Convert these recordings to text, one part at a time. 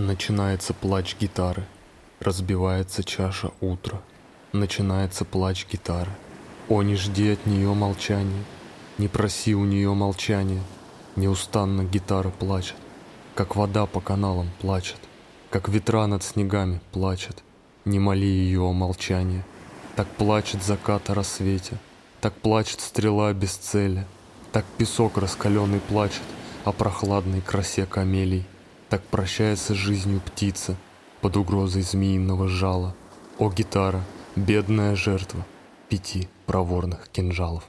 Начинается плач гитары, разбивается чаша утра. Начинается плач гитары. О, не жди от нее молчания, не проси у нее молчания. Неустанно гитара плачет, как вода по каналам плачет, как ветра над снегами плачет. Не моли ее о молчании. Так плачет закат о рассвете, так плачет стрела без цели, так песок раскаленный плачет о прохладной красе камелий. Так прощается с жизнью птица под угрозой змеиного жала. О, гитара, бедная жертва пяти проворных кинжалов.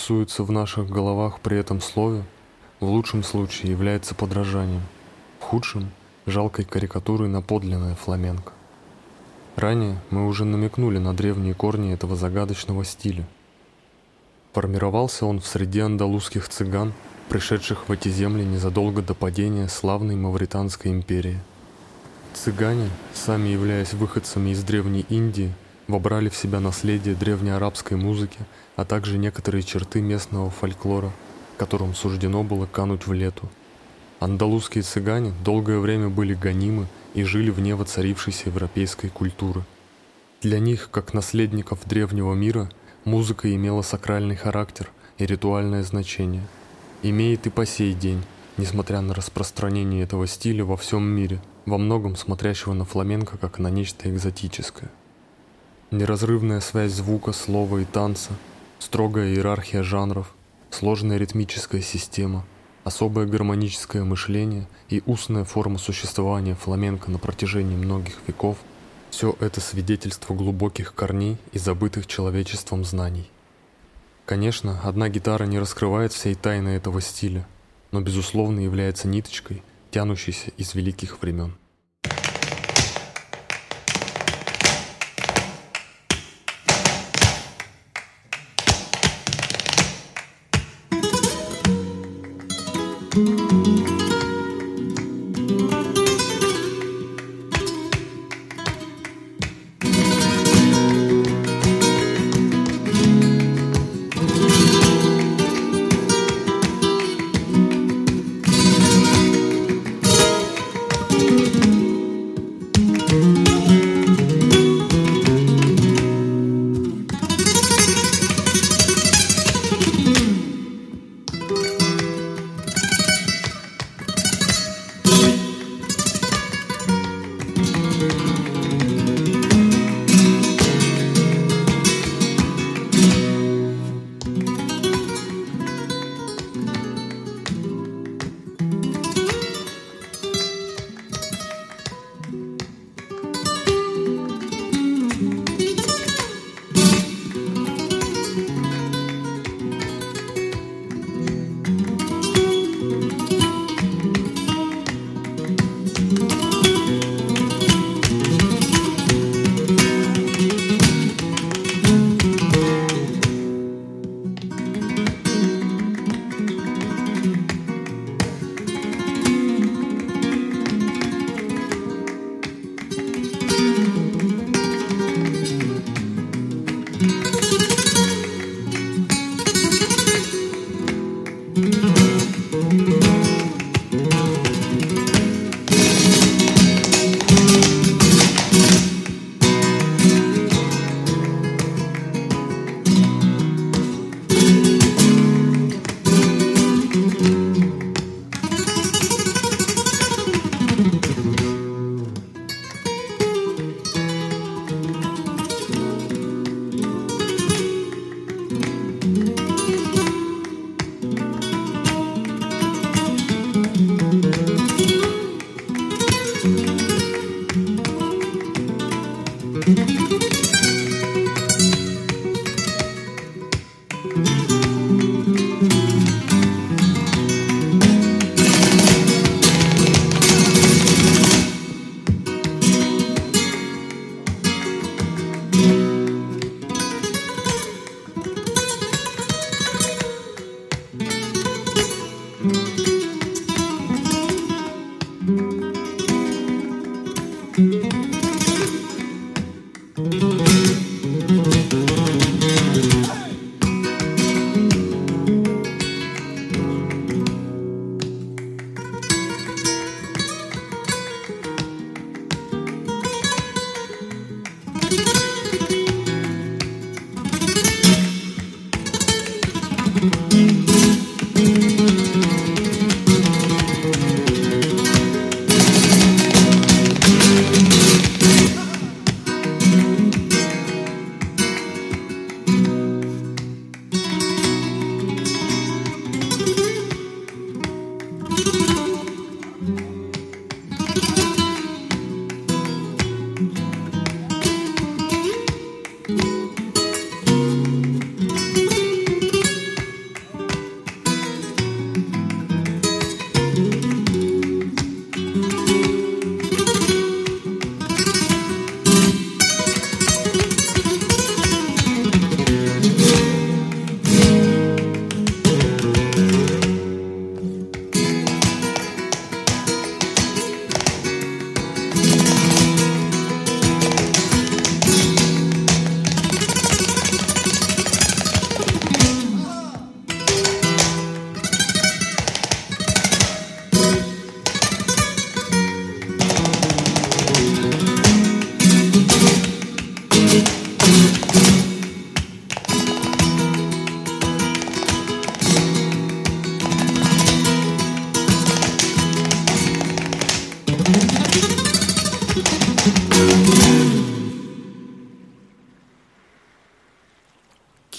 Рисуется в наших головах при этом слове, в лучшем случае является подражанием, в худшем – жалкой карикатурой на подлинное фламенко. Ранее мы уже намекнули на древние корни этого загадочного стиля. Формировался он в среде андалузских цыган, пришедших в эти земли незадолго до падения славной Мавританской империи. Цыгане, сами являясь выходцами из Древней Индии, вобрали в себя наследие древнеарабской музыки, а также некоторые черты местного фольклора, которым суждено было кануть в лету. Андалузские цыгане долгое время были гонимы и жили вне воцарившейся европейской культуры. Для них, как наследников древнего мира, музыка имела сакральный характер и ритуальное значение. Имеет и по сей день, несмотря на распространение этого стиля во всем мире, во многом смотрящего на фламенко как на нечто экзотическое. Неразрывная связь звука, слова и танца, строгая иерархия жанров, сложная ритмическая система – Особое гармоническое мышление и устная форма существования фламенко на протяжении многих веков – все это свидетельство глубоких корней и забытых человечеством знаний. Конечно, одна гитара не раскрывает всей тайны этого стиля, но безусловно является ниточкой, тянущейся из великих времен.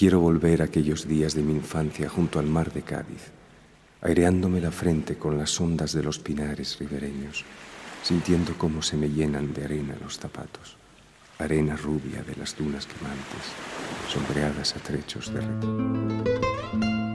Quiero volver a aquellos días de mi infancia junto al mar de Cádiz, aireándome la frente con las ondas de los pinares ribereños, sintiendo cómo se me llenan de arena los zapatos, arena rubia de las dunas quemantes, sombreadas a trechos de red.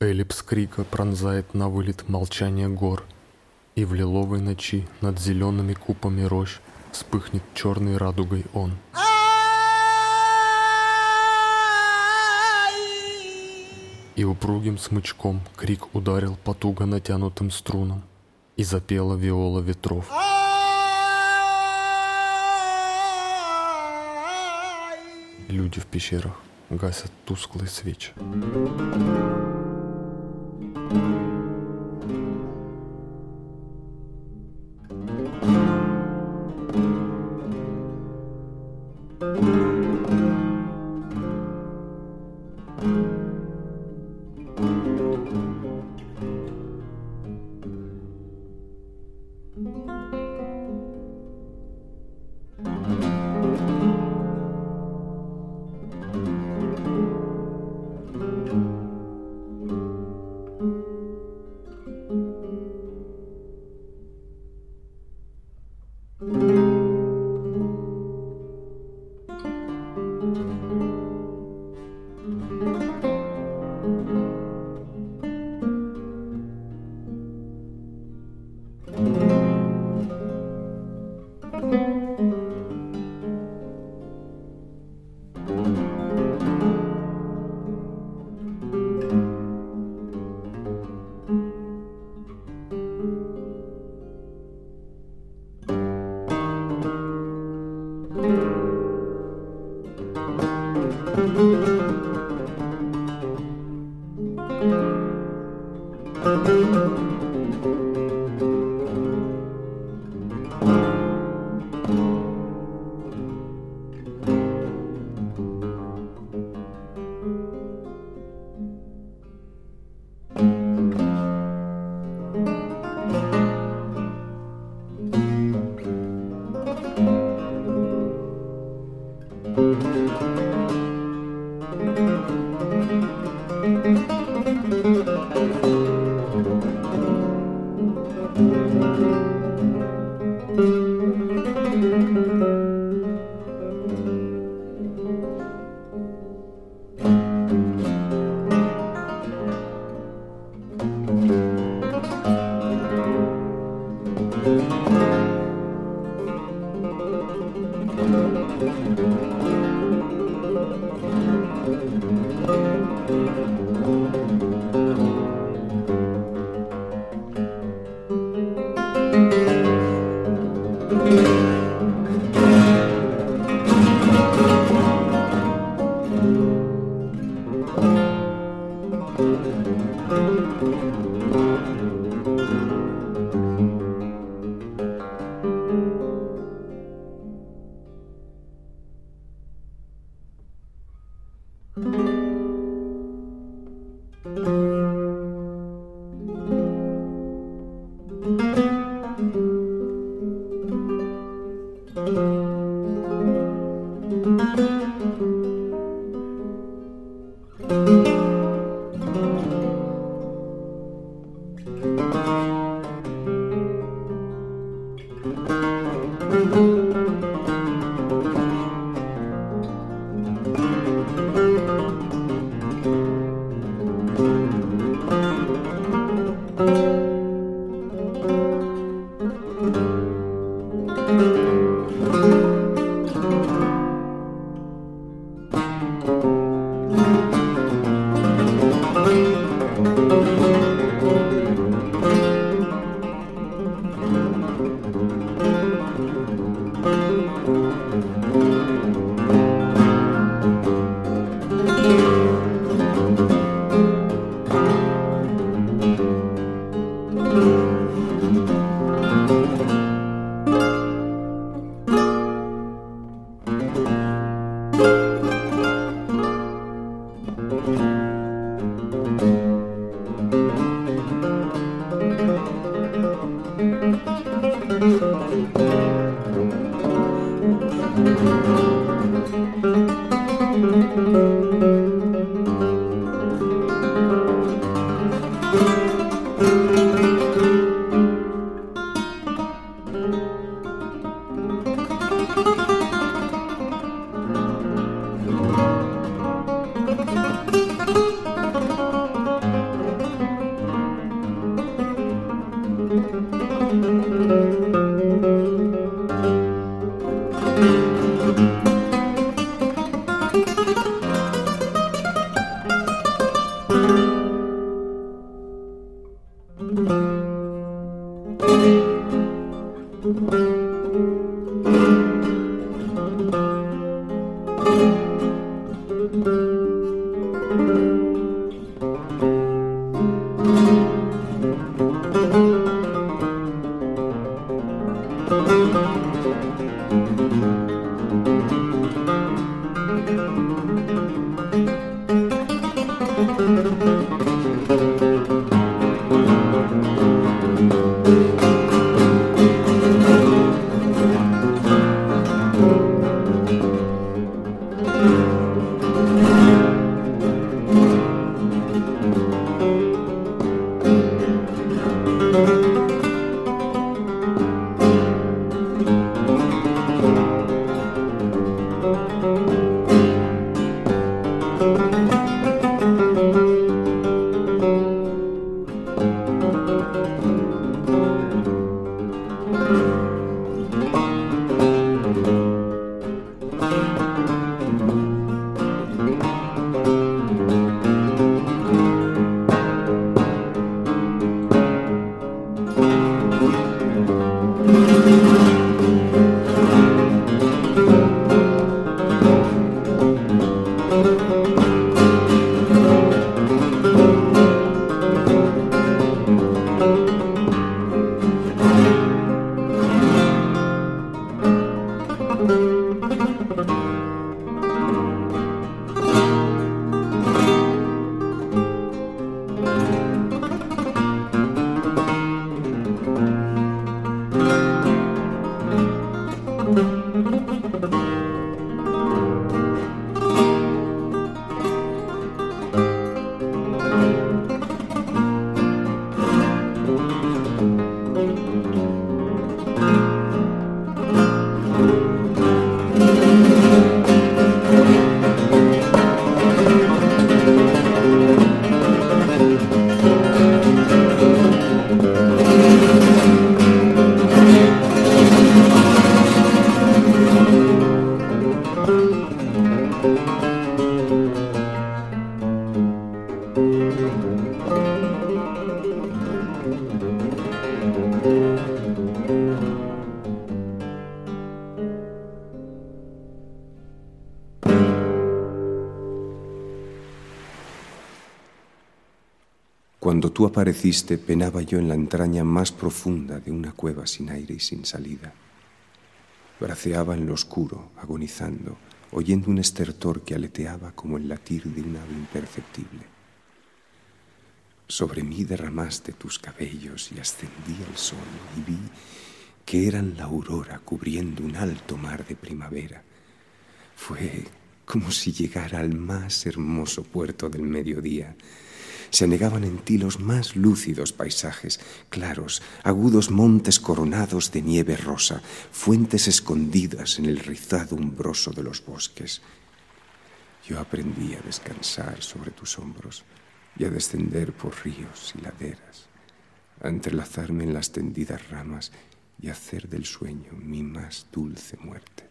Эллипс крика пронзает на вылет молчание гор, И в лиловой ночи над зелеными купами рощ Вспыхнет черной радугой он. И упругим смычком крик ударил по туго натянутым струнам, И запела виола ветров. Люди в пещерах гасят тусклые свечи. Tú apareciste, penaba yo en la entraña más profunda de una cueva sin aire y sin salida. Braceaba en lo oscuro, agonizando, oyendo un estertor que aleteaba como el latir de un ave imperceptible. Sobre mí derramaste tus cabellos y ascendí al sol y vi que eran la aurora cubriendo un alto mar de primavera. Fue como si llegara al más hermoso puerto del mediodía se anegaban en ti los más lúcidos paisajes, claros, agudos montes coronados de nieve rosa, fuentes escondidas en el rizado umbroso de los bosques. Yo aprendí a descansar sobre tus hombros y a descender por ríos y laderas, a entrelazarme en las tendidas ramas y hacer del sueño mi más dulce muerte.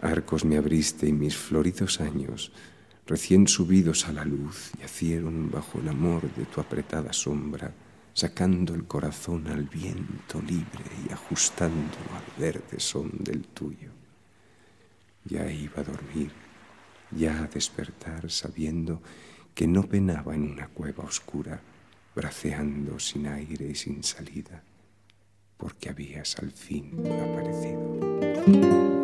Arcos me abriste y mis floridos años recién subidos a la luz, yacieron bajo el amor de tu apretada sombra, sacando el corazón al viento libre y ajustándolo al verde son del tuyo. Ya iba a dormir, ya a despertar sabiendo que no penaba en una cueva oscura, braceando sin aire y sin salida, porque habías al fin aparecido.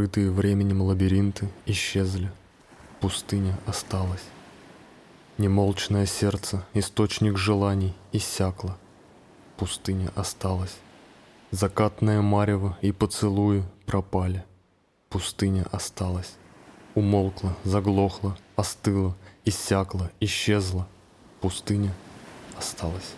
Прорытые временем лабиринты исчезли, пустыня осталась. Немолчное сердце, источник желаний, иссякло, пустыня осталась. Закатное марево и поцелуи пропали, пустыня осталась. Умолкла, заглохла, остыла, иссякла, исчезла, пустыня осталась.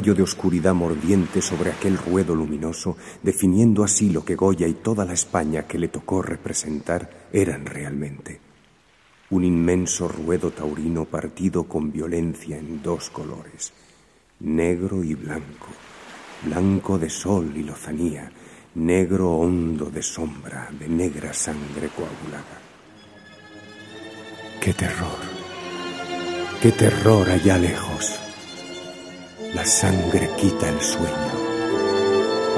De oscuridad mordiente sobre aquel ruedo luminoso, definiendo así lo que Goya y toda la España que le tocó representar eran realmente. Un inmenso ruedo taurino partido con violencia en dos colores, negro y blanco, blanco de sol y lozanía, negro hondo de sombra, de negra sangre coagulada. ¡Qué terror! ¡Qué terror allá lejos! La sangre quita el sueño.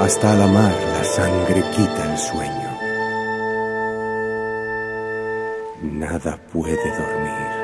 Hasta la mar la sangre quita el sueño. Nada puede dormir.